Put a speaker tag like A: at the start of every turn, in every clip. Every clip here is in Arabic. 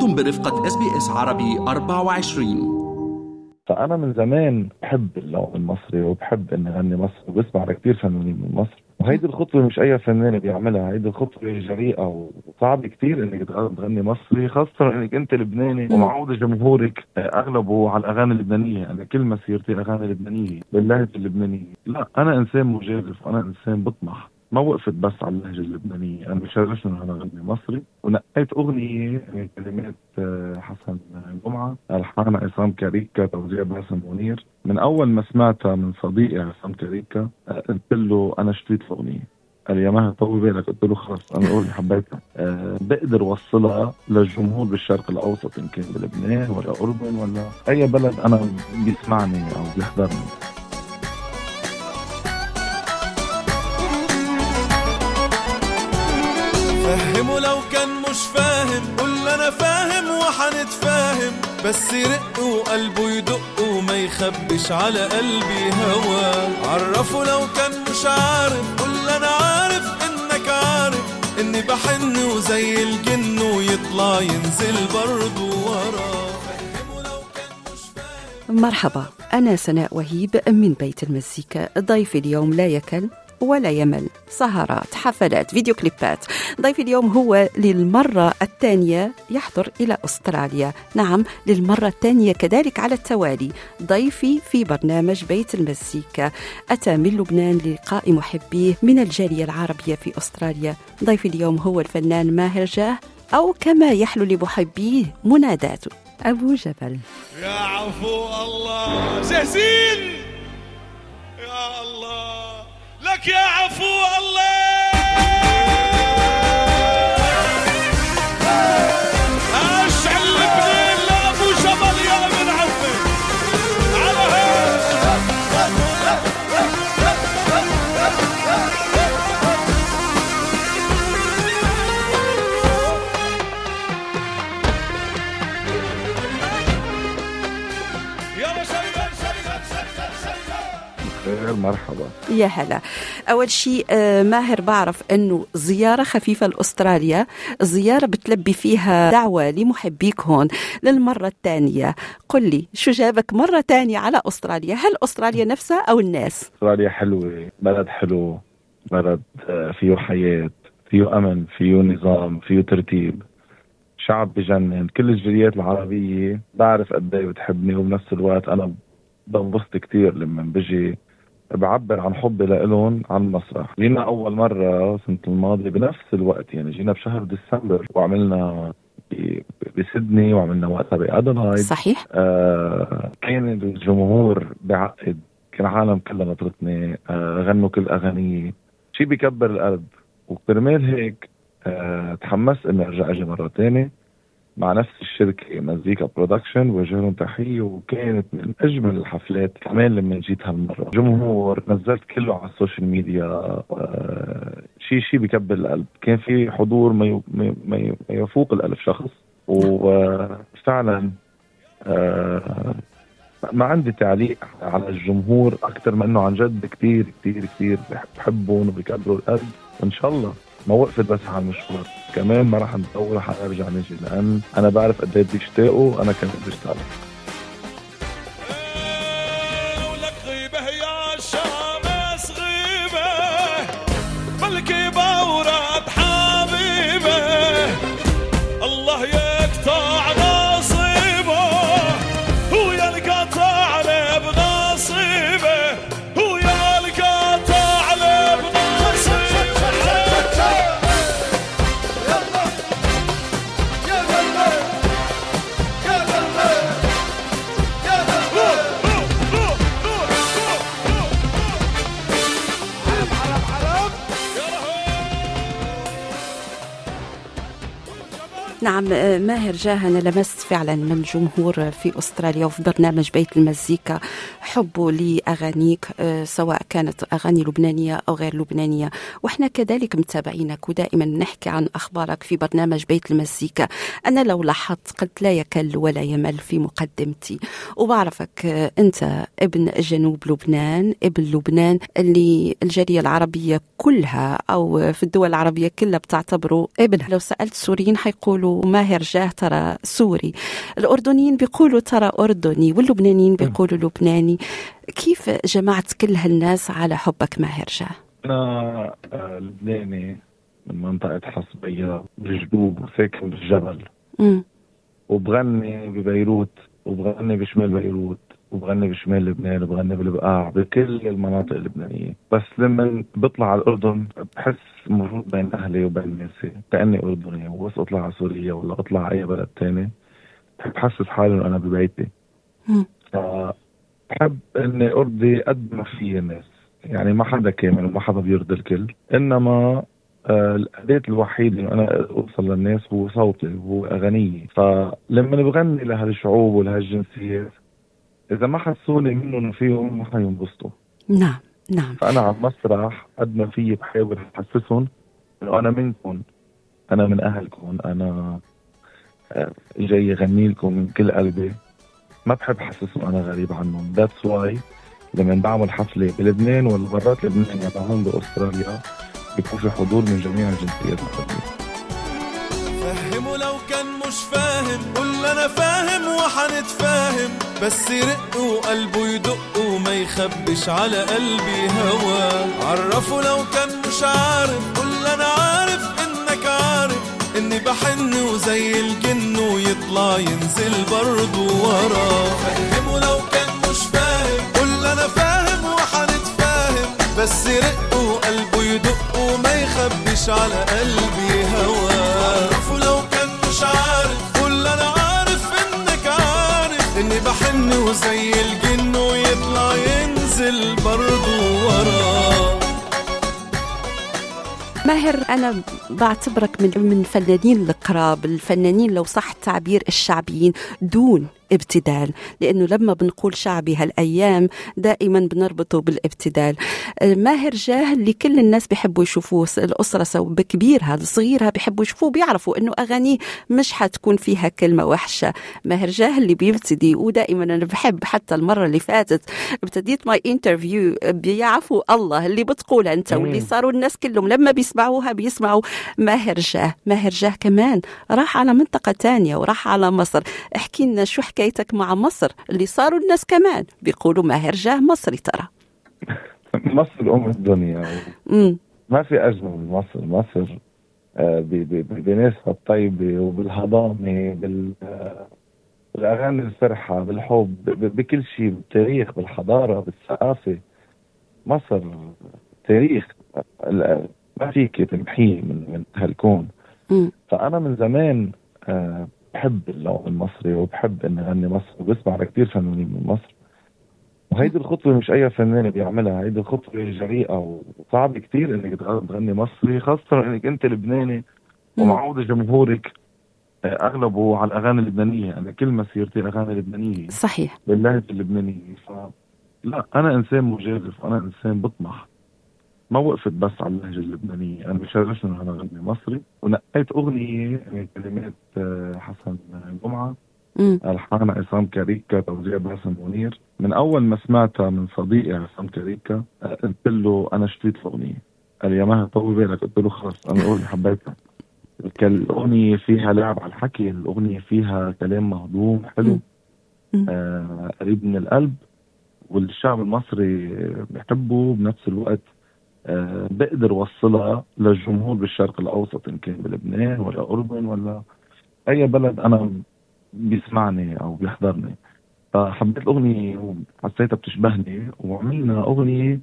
A: أنتم برفقة SBS عربي 24
B: فأنا من زمان بحب اللون المصري وبحب إني أغني مصري وبسمع لكثير فنانين من مصر. وهيدي الخطوة مش أي فنان بيعملها هيدي الخطوة جريئة وصعب كثير إنك تغني مصري خاصة إنك أنت لبناني ومعود جمهورك أغلبه على الأغاني اللبنانية أنا كل مسيرتي أغاني لبنانية باللهجة اللبنانية. لا أنا إنسان مجازف وأنا إنسان بطمح. ما وقفت بس على اللهجة اللبنانية، أنا بشرفني انه أنا اغني مصري، ونقيت أغنية من كلمات آه، حسن جمعة، ألحان عصام كاريكا، توزيع باسم منير، من أول ما سمعتها من صديقي عصام كاريكا آه، قلت له أنا اشتريت الأغنية، قال يا ماهر طول بالك. قلت له خلص أنا الاغنيه حبيتها. أه بقدر أوصلها للجمهور بالشرق الأوسط ان كان بلبنان ولا أردن ولا أي بلد أنا بيسمعني أو بيحضرني.
C: فهمه لو كان مش فاهم قول أنا فاهم وحنتفاهم. بس يرق وقلبه يدق وما يخبش على قلبي هوا. عرفه لو كان مش عارف قول أنا عارف إنك عارف إني بحن وزي الجن ويطلع ينزل برضه ورا.
D: مرحبا أنا سناء وهيب من بيت المزيكا. ضيفي اليوم لا يكل ولا يمل. سهرات حفلات فيديو كليبات. ضيفي اليوم هو للمرة الثانية يحضر إلى أستراليا. نعم للمرة الثانية كذلك على التوالي. ضيفي في برنامج بيت المزيكا. أتى من لبنان للقاء محبيه من الجالية العربية في أستراليا. ضيفي اليوم هو الفنان ماهر جاه أو كما يحلو لمحبيه مناداته أبو جبل.
C: يا عفو الله. جاهزين لك يا عفو الله.
B: مرحبا
D: يا هلا. أول شيء آه، ماهر بعرف أنه زيارة خفيفة لأستراليا زيارة بتلبي فيها دعوة لمحبيك هون للمرة الثانية. قل لي شو جابك مرة ثانية على أستراليا؟ هل أستراليا نفسها أو الناس؟
B: أستراليا حلوة بلد حلو بلد آه، فيه حياة فيه أمن فيه نظام فيه ترتيب. شعب بجنن. كل الجاليات العربية بعرف قد إيه بتحبني وبنفس الوقت أنا بنبسط كتير لما بجي. بعبر عن حبي لإلهم على المسرح جينا أول مرة سنة الماضية بنفس الوقت يعني جينا بشهر ديسمبر وعملنا بسيدني وعملنا وقتها بأدلايد.
D: صحيح.
B: آه كان الجمهور بعقد كان العالم كلها نطرتني آه غنوا كل اغانيه شيء بيكبر القلب وكرمال هيك آه تحمست إني أرجع أجي مرة تانية. مع نفس الشركة مزيكا Production وجه لهم تحية وكانت من أجمل الحفلات كمان لما جيت هالمرة. جمهور نزلت كله على ال social media آه شيء شيء بيكبر القلب. كان في حضور ما ما ما ما يفوق الألف شخص. وفعلا آه ما عندي تعليق على الجمهور أكثر من إنه عن جد كثير كثير كثير بحبهم وبكبروا القلب. وان شاء الله. ما وقفت بس على المشوار. كمان ما راح نطول رح أرجع نجي لأن أنا بعرف قد إيه بيشتاقوا أنا كمان بشتاق
D: نعم ماهر جاه أنا لمست فعلا من الجمهور في أستراليا وفي برنامج بيت المزيكا. حبه لأغانيك آه، سواء كانت أغاني لبنانية أو غير لبنانية. وإحنا كذلك متابعينك ودائما نحكي عن أخبارك في برنامج بيت المزيكا. أنا لو لاحظت قلت لا يكل ولا يمل في مقدمتي. وبعرفك آه، أنت ابن جنوب لبنان ابن لبنان اللي الجالية العربية كلها أو في الدول العربية كلها بتعتبره ابن لو سألت سوريين حيقولوا ماهر جاه ترى سوري. الأردنيين بيقولوا ترى أردني واللبنانيين بيقولوا لبناني. كيف جمعت كل هالناس على حبك ماهر جاه؟
B: أنا آه، لبناني من منطقة حصبية بالجنوب وساكن بالجبل. وبغني ببيروت وبغني بشمال بيروت وبغني بشمال لبنان وبغني بالبقاع بكل المناطق اللبنانية. بس لما بطلع على الأردن بحس مربوط بين أهلي وبين ناسي. كأني أردني وبس أطلع على سوريا ولا أطلع على أي بلد تاني. بحب حسس حالي إنه أنا ببيتي.
D: مم.
B: فبحب إني أرضي قد ما في الناس يعني ما حدا كامل وما حدا بيرضي الكل. إنما آه، الأداة الوحيدة إنه أنا أوصل للناس هو صوتي وهو أغنية. فلما بغني لهالشعوب ولهالجنسيات إذا ما حسوني منهم فيهم ما حينبسطوا.
D: نعم. نعم.
B: فأنا على المسرح قد ما في بحاول أحسسهم إنه أنا منكم أنا من أهلكم أنا آه، جاي أغني لكم من كل قلبي. ما بحب أحسسهم أنا غريب عنهم. that's why لما بعمل حفلة بلبنان ولا برات لبنان يعني هون بأستراليا بيكون في حضور من جميع الجنسيات العربية.
C: فهمه لو كان مش فاهم قول أنا فاهم وحنتفاهم. بس يرق وقلبه يدق يخبش على قلبي هوا. عرفه لو كان مش عارف قول أنا عارف إنك عارف إني بحن وزي الجن ويطلع ينزل برضه ورا. فهمه لو كان مش فاهم قول أنا فاهم وحنتفاهم. بس يرق وقلبه يدق وما يخبش على قلبي هوا. عرفه لو كان مش عارف قول أنا عارف إنك عارف إني بحن وزي الجن برضه ورا.
D: ماهر أنا بعتبرك من من فنانين القراب الفنانين لو صح التعبير الشعبيين دون ابتدال لأنه لما بنقول شعبي هالأيام دائما بنربطه بالابتدال. ماهر جاه اللي كل الناس بيحبوا يشوفوه الأسرة سواء بكبيرها صغيرها بيحبوا يشوفوه بيعرفوا أنه أغانيه مش حتكون فيها كلمة وحشة. ماهر جاه اللي بيبتدي ودائما أنا بحب حتى المرة اللي فاتت ابتديت my interview بيا عفو الله اللي بتقولها أنت واللي صاروا الناس كلهم لما بيسمعوها بيسمعوا ماهر جاه. ماهر جاه كمان راح على منطقة تانية وراح على مصر. احكي لنا شو حكايتك مع مصر اللي صاروا الناس كمان. بيقولوا ماهر جاه مصري ترى.
B: مصر أم الدنيا. ما في أجمل من مصر. مصر آه، بناسها الطيبة وبالهضامة بال آه، بالأغاني الفرحة بالحب بكل شيء بالتاريخ بالحضارة بالثقافة. مصر تاريخ ما فيك تمحيه من من هالكون. فأنا من زمان آه، بحب اللون المصري وبحب إني أغني مصر وبسمع لكثير فنانين من مصر. وهيدي الخطوة مش أي فنان بيعملها هيدي الخطوة جريئة وصعب كثير إنك تغ- تغني مصري خاصة إنك أنت لبناني ومعود جمهورك آه، أغلبه على الأغاني اللبنانية. أنا كل مسيرتي أغاني لبنانية.
D: صحيح.
B: باللهجة اللبنانية. ف لا أنا إنسان مجازف أنا إنسان بطمح. ما وقفت بس على اللهجة اللبنانية. أنا بشرفني إنه أنا أغني مصري. ونقيت أغنية من كلمات آه، حسن جمعة.
D: امم
B: ألحان عصام كاريكا توزيع باسم منير. من أول ما سمعتها من صديقي عصام كاريكا آه، قلت له أنا اشتريت الأغنية. قال لي يا ماهر طول بالك. قلت له خلص أنا الأغنية حبيتها. كان الأغنية فيها لعب على الحكي. الأغنية فيها كلام مهضوم حلو. آه قريب من القلب. والشعب المصري بحبه بنفس الوقت. بقدر وصلها للجمهور بالشرق الأوسط إن كان بلبنان ولا أردن ولا أي بلد أنا بيسمعني أو بيحضرني. فحبيت الأغنية وحسيتها بتشبهني وعملنا أغنية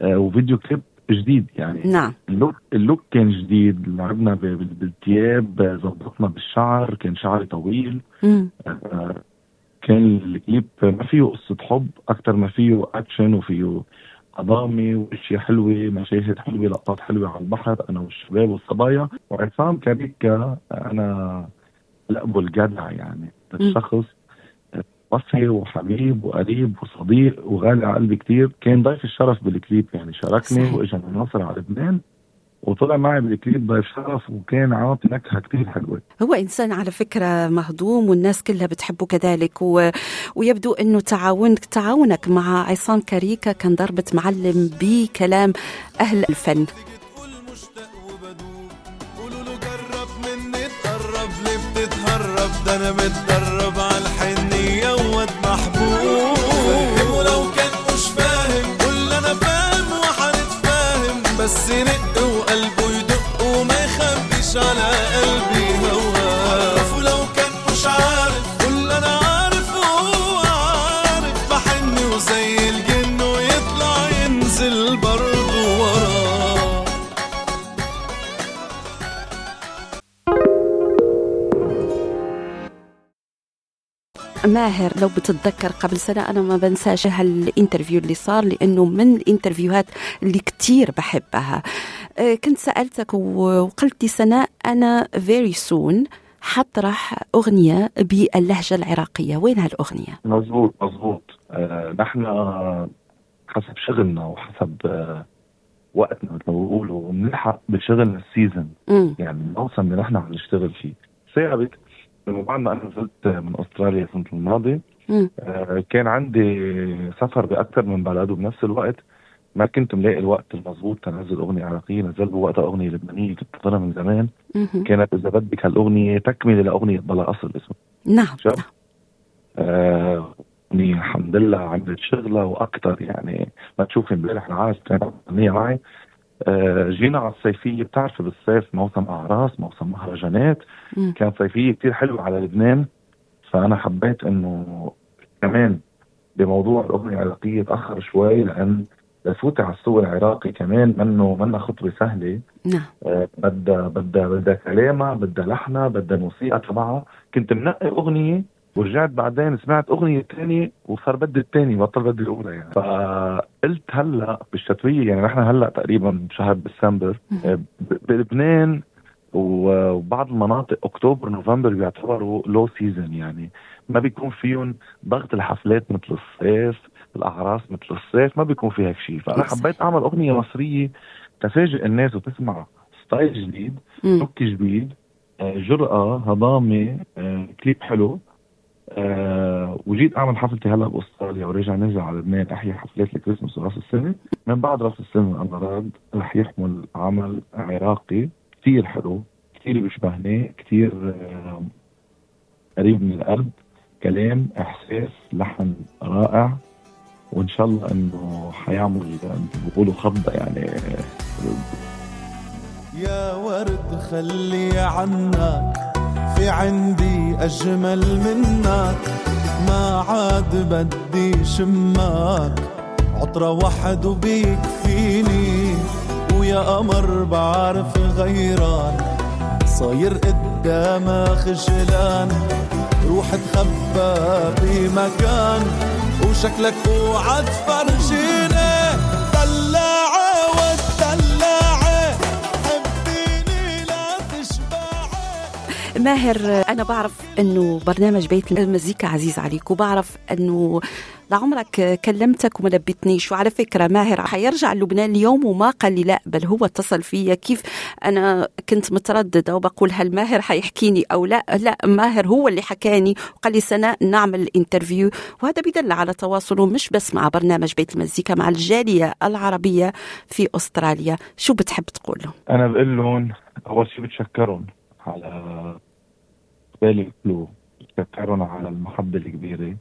B: آه وفيديو كليب جديد يعني.
D: نعم.
B: ال look ال look كان جديد لعبنا بالثياب ظبطنا بالشعر كان شعري طويل.
D: امم
B: آه، كان الكليب ما فيه قصة حب أكتر ما فيه أكشن وفيه هضامة وأشياء حلوة مشاهد حلوة لقطات حلوة على البحر أنا والشباب والصبايا وعصام كاريكا أنا لقبه الجدع يعني. الشخص وصي وحبيب وقريب وصديق وغالي على قلبي كتير. كان ضيف الشرف بالكليب يعني شاركني. وإجا من مصر على لبنان. وطلع معي بالكليب ضيف شرف وكان عاطي نكهة كتير حلوة.
D: هو إنسان على فكرة مهضوم والناس كلها بتحبه كذلك و... ويبدو أنه تعاونك تعاونك مع عصام كاريكا كان ضربة معلم بكلام أهل الفن.
C: تقول مشتاق وبدوب قولوا له جرب مني تقرب لي ده أنا متدرب على الحنية وود محبوب. فهمه لو كان مش فاهم قول أنا فاهم وحنتفاهم بس رق
D: ماهر لو بتتذكر قبل سنة أنا ما بنساش هال interview اللي صار لأنه من ال interview هات اللي كتير بحبها. آه، كنت سألتك و- وقلت لي سناء أنا very soon حطرح أغنية باللهجة العراقية. وين هالأغنية؟
B: مزبوط مزبوط. آه نحن حسب شغلنا وحسب آه وقتنا مثل ما بيقولوا بنلحق بشغلنا ال
D: season.
B: يعني الموسم اللي نحن عم نشتغل فيه. ثابت لما بعد ما أنا نزلت من أستراليا السنة
D: الماضية.
B: آه، كان عندي سفر بأكثر من بلد وبنفس الوقت ما كنت ملاقي الوقت المضبوط تنزل أغنية عراقية نزل بوقتها أغنية لبنانية كنت بطلها من زمان. كانت إذا بدك هالاغنيه تكملة لأغنية بلا أصل اسمها
D: نعم
B: شو؟
D: نعم.
B: آه، الحمد لله عملت شغلة وأكثر يعني ما تشوفي امبارح العالم كانت معي جينا على الصيفية. بتعرفي بالصيف موسم أعراس موسم مهرجانات. كان صيفية كتير حلوة على لبنان. فأنا حبيت إنه كمان بموضوع الأغنية العراقية تأخر شوي لأن لفوتي على السوق العراقي كمان منه منها خطوة سهلة.
D: نعم.
B: آه، بدها بدها بدها كلامها بدها لحنها بدها الموسيقى تبعها. كنت منقي أغنية ورجعت بعدين سمعت أغنية ثانية وصار بدي الثاني بطل بدي الاولى يعني فقلت هلأ بالشتوية يعني نحن هلأ تقريبا بشهر ديسمبر آه، بلبنان وبعض المناطق أكتوبر نوفمبر بيعتبروا low season يعني. ما بيكون فيهم ضغط الحفلات مثل الصيف الأعراس مثل الصيف ما بيكون في هيك شيء.
D: فأنا.
B: حبيت أعمل أغنية مصرية تفاجئ الناس وتسمع style جديد. look جديد آه، جرأة هضامة آه، كليب حلو. آه، وجيت أعمل حفلتي هلا بأستراليا وراجع نرجع على لبنان. احيي حفلات الكريسماس وراس السنة. من بعد راس السنة أنا راد رح يحمل عمل عراقي كثير حلو كثير بيشبهني كثير آه، قريب من القلب كلام إحساس لحن رائع. وإن شاء الله إنه حيعمل بيقولوا خضه يعني.
C: يا ورد خلي عنك في عندي أجمل منك. ما عاد بدي شماك عطرة واحد وبيكفيني. ويا قمر بعرف غيران صاير قدامها خجلان روح تخبى بمكان. وشكلك اوعى تفرجيني
D: ماهر أنا بعرف أنه برنامج بيت المزيكا عزيز عليك وبعرف أنه لعمرك كلمتك وما لبتنيش وعلى فكرة ماهر حيرجع لبنان اليوم وما قال لي لا بل هو اتصل فيا. كيف أنا كنت مترددة وبقول هل ماهر حيحكيني أو لا؟ لا ماهر هو اللي حكاني وقال لي سناء نعمل interview وهذا بيدل على تواصله مش بس مع برنامج بيت المزيكا مع الجالية العربية في أستراليا. شو بتحب تقول له؟
B: أنا بقول لهم اول شيء بتشكرهم؟ على قبال الكلو بتشكرهم على المحبه الكبيرة.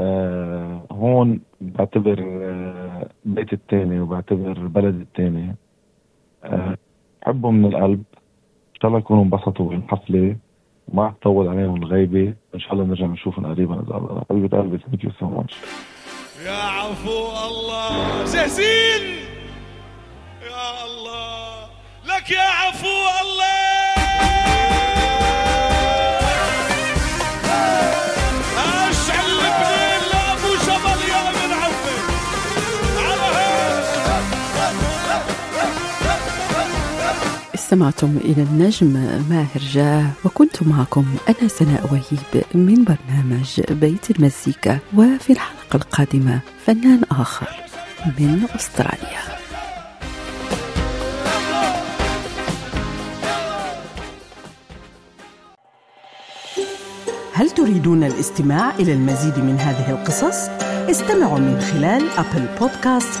B: آه هون بعتبر آه بيت التاني وبعتبر بلد التاني. آه من القلب إن شاء الله يكونوا انبسطوا بالحفلة. وما تطول عليهم الغيبة إن شاء الله نرجع نشوفهم قريبا. إذا الله حبيبه قلبي thank you so much
C: يا عفو الله. جاهزين يا الله. لك يا عفو
D: استمعتم إلى النجم ماهر جاه وكنت معكم أنا سناء وهيب من برنامج بيت المزيكا وفي الحلقة القادمة فنان آخر من أستراليا
E: هل تريدون الاستماع إلى المزيد من هذه القصص؟ استمعوا من خلال Apple Podcast،